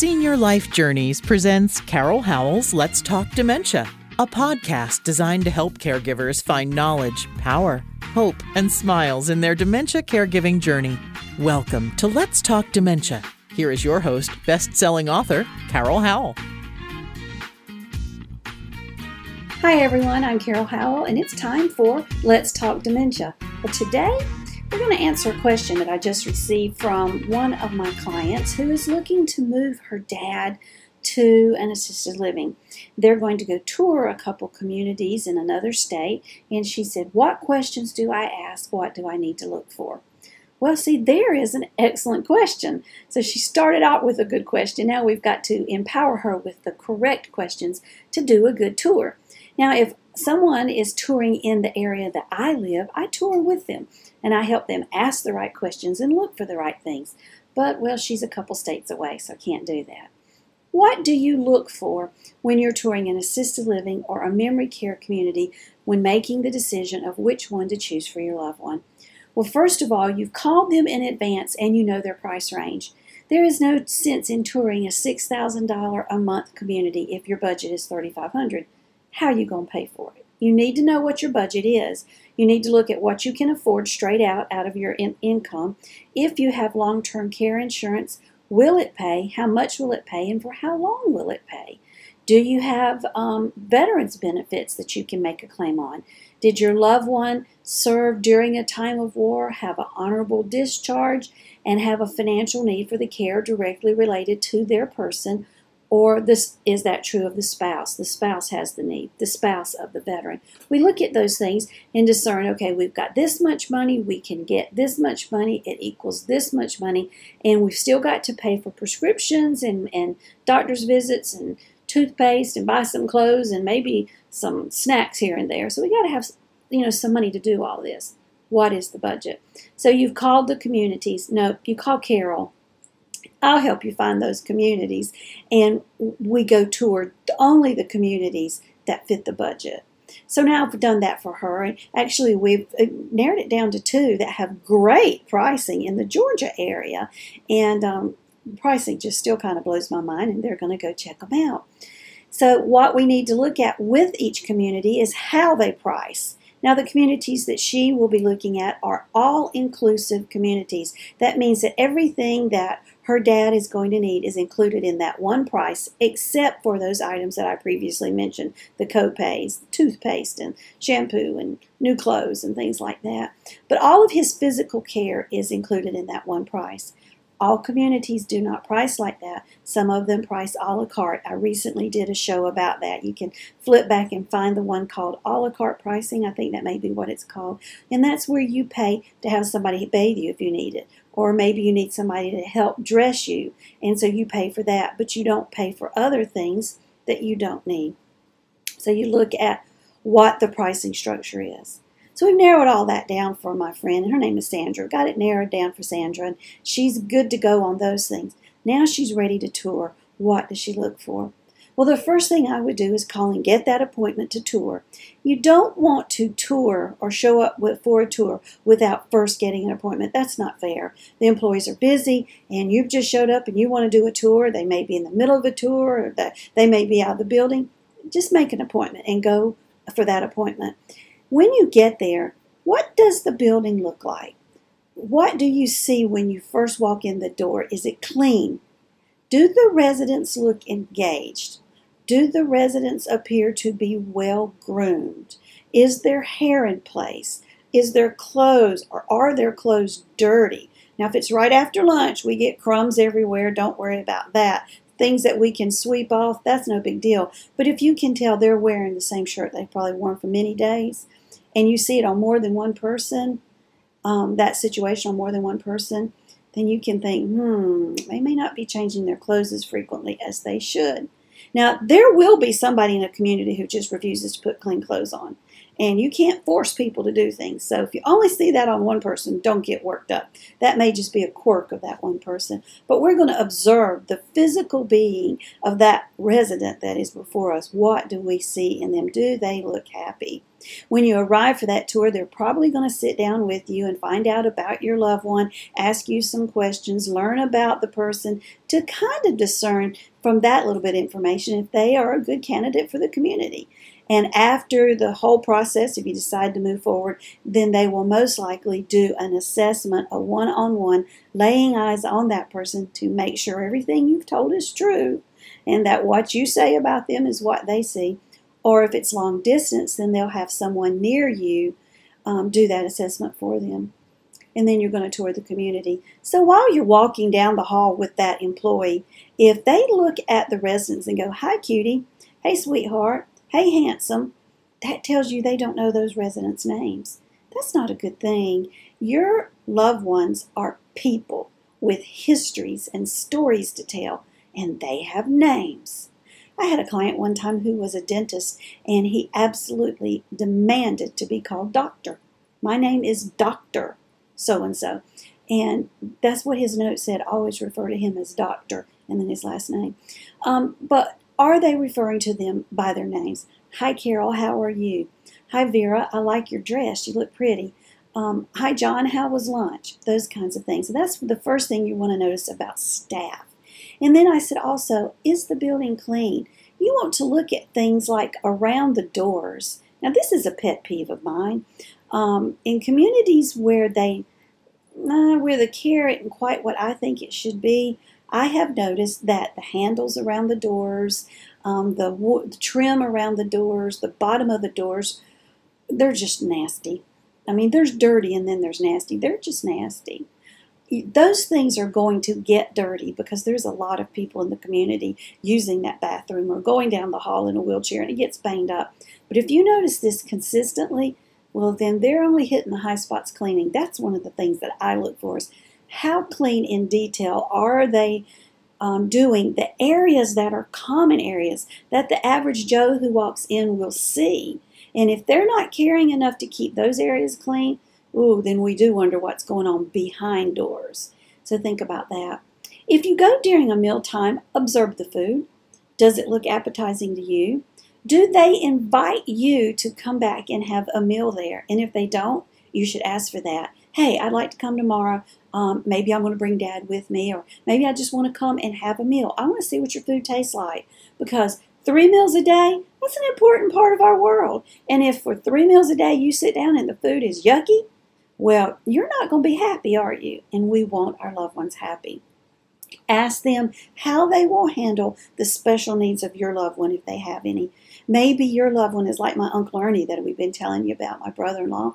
Senior Life Journeys presents Carol Howell's Let's Talk Dementia, a podcast designed to help caregivers find knowledge, power, hope, and smiles in their dementia caregiving journey. Welcome to Let's Talk Dementia. Here is your host, best selling author, Carol Howell. Hi, everyone. I'm Carol Howell, and it's time for Let's Talk Dementia. Today, we're going to answer a question that I just received from one of my clients who is looking to move her dad to an assisted living. They're going to go tour a couple communities in another state, and she said, What questions do I ask? What do I need to look for? Well, see, there is an excellent question. So she started out with a good question. Now we've got to empower her with the correct questions to do a good tour. Now, if someone is touring in the area that I live, I tour with them and I help them ask the right questions and look for the right things. But, well, she's a couple states away, so I can't do that. What do you look for when you're touring an assisted living or a memory care community when making the decision of which one to choose for your loved one? Well, first of all, you've called them in advance and you know their price range. There is no sense in touring a $6,000 a month community if your budget is $3,500. How are you going to pay for it? You need to know what your budget is. You need to look at what you can afford straight out out of your in- income. If you have long-term care insurance, will it pay? How much will it pay? And for how long will it pay? Do you have um, veterans benefits that you can make a claim on? Did your loved one serve during a time of war, have an honorable discharge, and have a financial need for the care directly related to their person? Or this is that true of the spouse? The spouse has the need, the spouse of the veteran. We look at those things and discern, okay, we've got this much money, we can get this much money, it equals this much money, and we've still got to pay for prescriptions and, and doctor's visits and toothpaste and buy some clothes and maybe some snacks here and there. So we got to have you know some money to do all this. What is the budget? So you've called the communities. No, you call Carol I'll help you find those communities. And we go toward only the communities that fit the budget. So now I've done that for her. And actually, we've uh, narrowed it down to two that have great pricing in the Georgia area. And um, pricing just still kind of blows my mind, and they're going to go check them out. So, what we need to look at with each community is how they price. Now, the communities that she will be looking at are all inclusive communities. That means that everything that her dad is going to need is included in that one price, except for those items that I previously mentioned the copays, toothpaste, and shampoo, and new clothes, and things like that. But all of his physical care is included in that one price. All communities do not price like that. Some of them price a la carte. I recently did a show about that. You can flip back and find the one called a la carte pricing. I think that may be what it's called. And that's where you pay to have somebody bathe you if you need it. Or maybe you need somebody to help dress you. And so you pay for that, but you don't pay for other things that you don't need. So you look at what the pricing structure is. So we've narrowed all that down for my friend, her name is Sandra. Got it narrowed down for Sandra, and she's good to go on those things. Now she's ready to tour. What does she look for? Well, the first thing I would do is call and get that appointment to tour. You don't want to tour or show up for a tour without first getting an appointment. That's not fair. The employees are busy, and you've just showed up and you want to do a tour. They may be in the middle of a tour, or they may be out of the building. Just make an appointment and go for that appointment. When you get there, what does the building look like? What do you see when you first walk in the door? Is it clean? Do the residents look engaged? Do the residents appear to be well groomed? Is their hair in place? Is their clothes or are their clothes dirty? Now, if it's right after lunch, we get crumbs everywhere. Don't worry about that. Things that we can sweep off, that's no big deal. But if you can tell they're wearing the same shirt they've probably worn for many days, and you see it on more than one person, um, that situation on more than one person, then you can think, hmm, they may not be changing their clothes as frequently as they should. Now, there will be somebody in a community who just refuses to put clean clothes on. and you can't force people to do things. So if you only see that on one person, don't get worked up. That may just be a quirk of that one person. But we're going to observe the physical being of that resident that is before us. What do we see in them? Do they look happy? When you arrive for that tour, they're probably going to sit down with you and find out about your loved one, ask you some questions, learn about the person to kind of discern from that little bit of information if they are a good candidate for the community. And after the whole process, if you decide to move forward, then they will most likely do an assessment, a one on one, laying eyes on that person to make sure everything you've told is true and that what you say about them is what they see. Or if it's long distance, then they'll have someone near you um, do that assessment for them. And then you're going to tour the community. So while you're walking down the hall with that employee, if they look at the residents and go, Hi, cutie, hey, sweetheart, hey, handsome, that tells you they don't know those residents' names. That's not a good thing. Your loved ones are people with histories and stories to tell, and they have names. I had a client one time who was a dentist, and he absolutely demanded to be called doctor. My name is Doctor so and so. And that's what his note said. Always refer to him as doctor and then his last name. Um, but are they referring to them by their names? Hi, Carol, how are you? Hi, Vera, I like your dress. You look pretty. Um, Hi, John, how was lunch? Those kinds of things. So that's the first thing you want to notice about staff. And then I said also, is the building clean? You want to look at things like around the doors. Now, this is a pet peeve of mine. Um, in communities where they uh, where the care isn't quite what I think it should be, I have noticed that the handles around the doors, um, the, the trim around the doors, the bottom of the doors, they're just nasty. I mean, there's dirty and then there's nasty. They're just nasty. Those things are going to get dirty because there's a lot of people in the community using that bathroom or going down the hall in a wheelchair and it gets banged up. But if you notice this consistently, well, then they're only hitting the high spots cleaning. That's one of the things that I look for is how clean in detail are they um, doing the areas that are common areas that the average Joe who walks in will see. And if they're not caring enough to keep those areas clean, ooh, then we do wonder what's going on behind doors. So think about that. If you go during a mealtime, observe the food. Does it look appetizing to you? Do they invite you to come back and have a meal there? And if they don't, you should ask for that. Hey, I'd like to come tomorrow. Um, maybe I'm going to bring dad with me, or maybe I just want to come and have a meal. I want to see what your food tastes like because three meals a day, that's an important part of our world. And if for three meals a day you sit down and the food is yucky, well, you're not going to be happy, are you? And we want our loved ones happy. Ask them how they will handle the special needs of your loved one if they have any. Maybe your loved one is like my Uncle Ernie that we've been telling you about, my brother in law.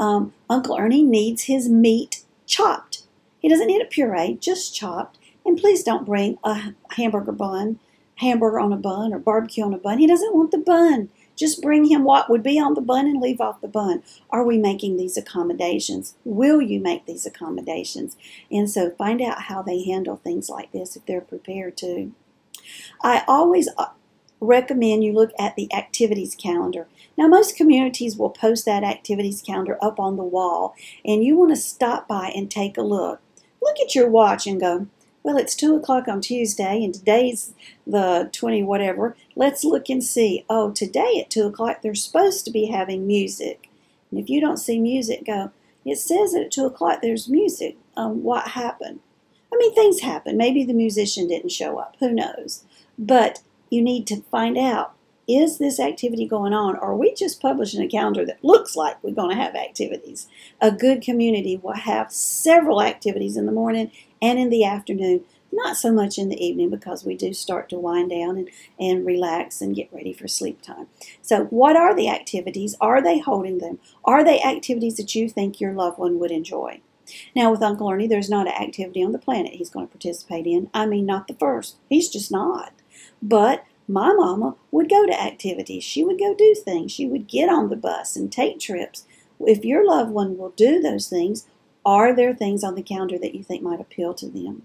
Um, Uncle Ernie needs his meat chopped. He doesn't need a puree, just chopped. And please don't bring a hamburger bun, hamburger on a bun, or barbecue on a bun. He doesn't want the bun. Just bring him what would be on the bun and leave off the bun. Are we making these accommodations? Will you make these accommodations? And so find out how they handle things like this if they're prepared to. I always uh, recommend you look at the activities calendar. Now, most communities will post that activities calendar up on the wall, and you want to stop by and take a look. Look at your watch and go, well, it's 2 o'clock on Tuesday, and today's the 20 whatever. Let's look and see. Oh, today at 2 o'clock, they're supposed to be having music. And if you don't see music, go, it says that at 2 o'clock there's music. Um, what happened? I mean, things happen. Maybe the musician didn't show up. Who knows? But you need to find out is this activity going on or are we just publishing a calendar that looks like we're going to have activities a good community will have several activities in the morning and in the afternoon not so much in the evening because we do start to wind down and, and relax and get ready for sleep time so what are the activities are they holding them are they activities that you think your loved one would enjoy now, with Uncle Ernie, there's not an activity on the planet he's going to participate in. I mean, not the first. He's just not. But my mama would go to activities. She would go do things. She would get on the bus and take trips. If your loved one will do those things, are there things on the calendar that you think might appeal to them?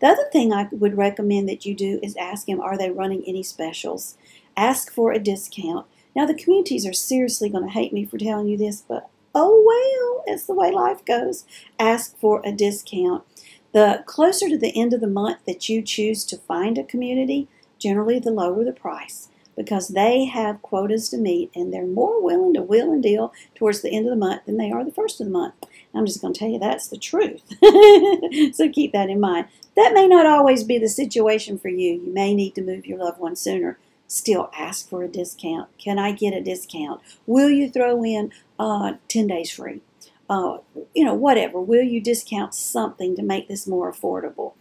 The other thing I would recommend that you do is ask them, are they running any specials? Ask for a discount. Now, the communities are seriously going to hate me for telling you this, but oh well, it's the way life goes. Ask for a discount. The closer to the end of the month that you choose to find a community, generally the lower the price because they have quotas to meet and they're more willing to wheel and deal towards the end of the month than they are the first of the month. I'm just going to tell you that's the truth. so keep that in mind. That may not always be the situation for you. You may need to move your loved one sooner. Still ask for a discount. Can I get a discount? Will you throw in uh, 10 days free? Uh, you know, whatever. Will you discount something to make this more affordable?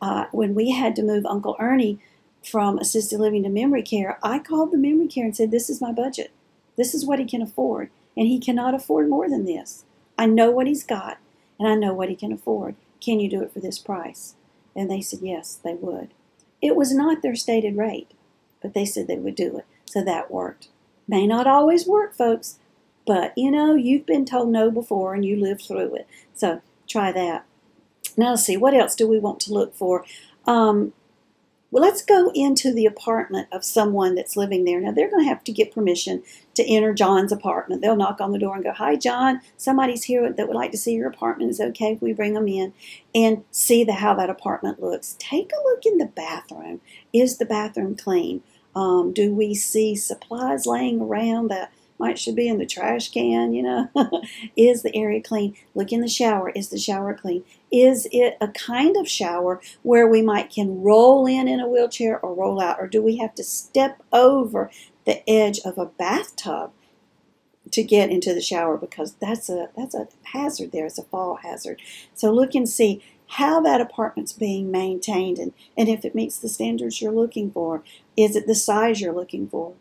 Uh, when we had to move Uncle Ernie from assisted living to memory care, I called the memory care and said, This is my budget. This is what he can afford. And he cannot afford more than this. I know what he's got and I know what he can afford. Can you do it for this price? And they said, Yes, they would. It was not their stated rate, but they said they would do it. So that worked. May not always work, folks, but you know, you've been told no before and you lived through it. So try that. Now, let's see, what else do we want to look for? Um, well, let's go into the apartment of someone that's living there. Now, they're going to have to get permission to enter John's apartment. They'll knock on the door and go, Hi, John, somebody's here that would like to see your apartment. Is okay if we bring them in and see the, how that apartment looks? Take a look in the bathroom. Is the bathroom clean? Um, do we see supplies laying around that might should be in the trash can, you know. is the area clean? Look in the shower. Is the shower clean? Is it a kind of shower where we might can roll in in a wheelchair or roll out? Or do we have to step over the edge of a bathtub to get into the shower because that's a that's a hazard there. It's a fall hazard. So look and see how that apartment's being maintained and, and if it meets the standards you're looking for. Is it the size you're looking for?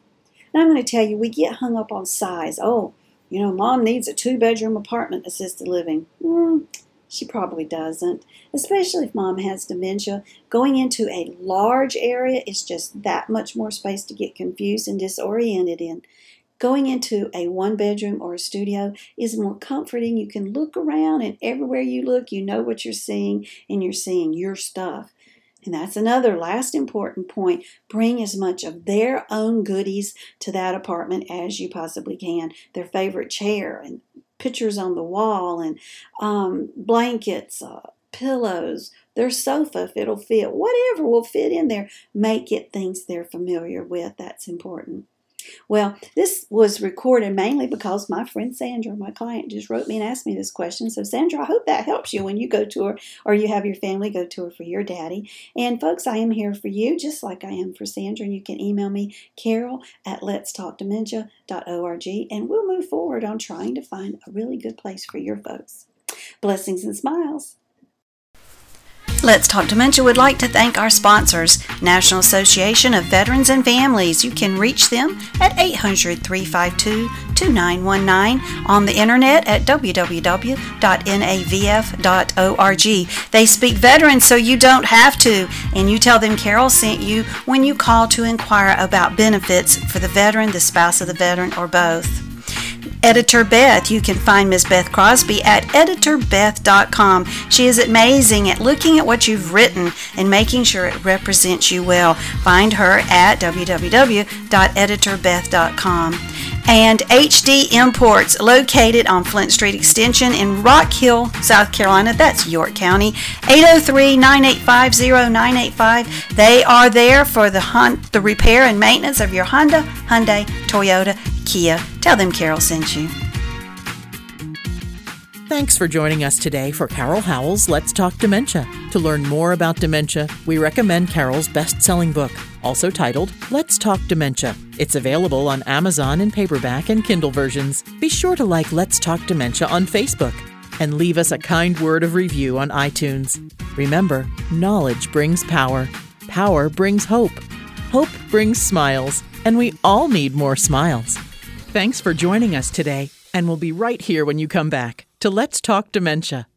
And I'm going to tell you, we get hung up on size. Oh, you know, mom needs a two bedroom apartment assisted living. Mm, she probably doesn't, especially if mom has dementia. Going into a large area is just that much more space to get confused and disoriented in. Going into a one bedroom or a studio is more comforting. You can look around, and everywhere you look, you know what you're seeing, and you're seeing your stuff. And that's another last important point. Bring as much of their own goodies to that apartment as you possibly can. Their favorite chair and pictures on the wall and um, blankets, uh, pillows, their sofa if it'll fit, whatever will fit in there. Make it things they're familiar with. That's important. Well, this was recorded mainly because my friend Sandra, my client, just wrote me and asked me this question. So, Sandra, I hope that helps you when you go tour or you have your family go tour for your daddy. And, folks, I am here for you just like I am for Sandra. And you can email me, carol at letstalkdementia.org, and we'll move forward on trying to find a really good place for your folks. Blessings and smiles. Let's Talk Dementia would like to thank our sponsors, National Association of Veterans and Families. You can reach them at 800 352 2919 on the internet at www.navf.org. They speak veterans so you don't have to, and you tell them Carol sent you when you call to inquire about benefits for the veteran, the spouse of the veteran, or both. Editor Beth. You can find Ms. Beth Crosby at editorbeth.com. She is amazing at looking at what you've written and making sure it represents you well. Find her at www.editorbeth.com. And HD Imports, located on Flint Street Extension in Rock Hill, South Carolina. That's York County. 803 985 0985. They are there for the, hunt, the repair and maintenance of your Honda, Hyundai, Toyota, Kia. Tell them Carol sent you. Thanks for joining us today for Carol Howell's Let's Talk Dementia. To learn more about dementia, we recommend Carol's best selling book, also titled Let's Talk Dementia. It's available on Amazon in paperback and Kindle versions. Be sure to like Let's Talk Dementia on Facebook and leave us a kind word of review on iTunes. Remember, knowledge brings power, power brings hope, hope brings smiles, and we all need more smiles. Thanks for joining us today, and we'll be right here when you come back to Let's Talk Dementia.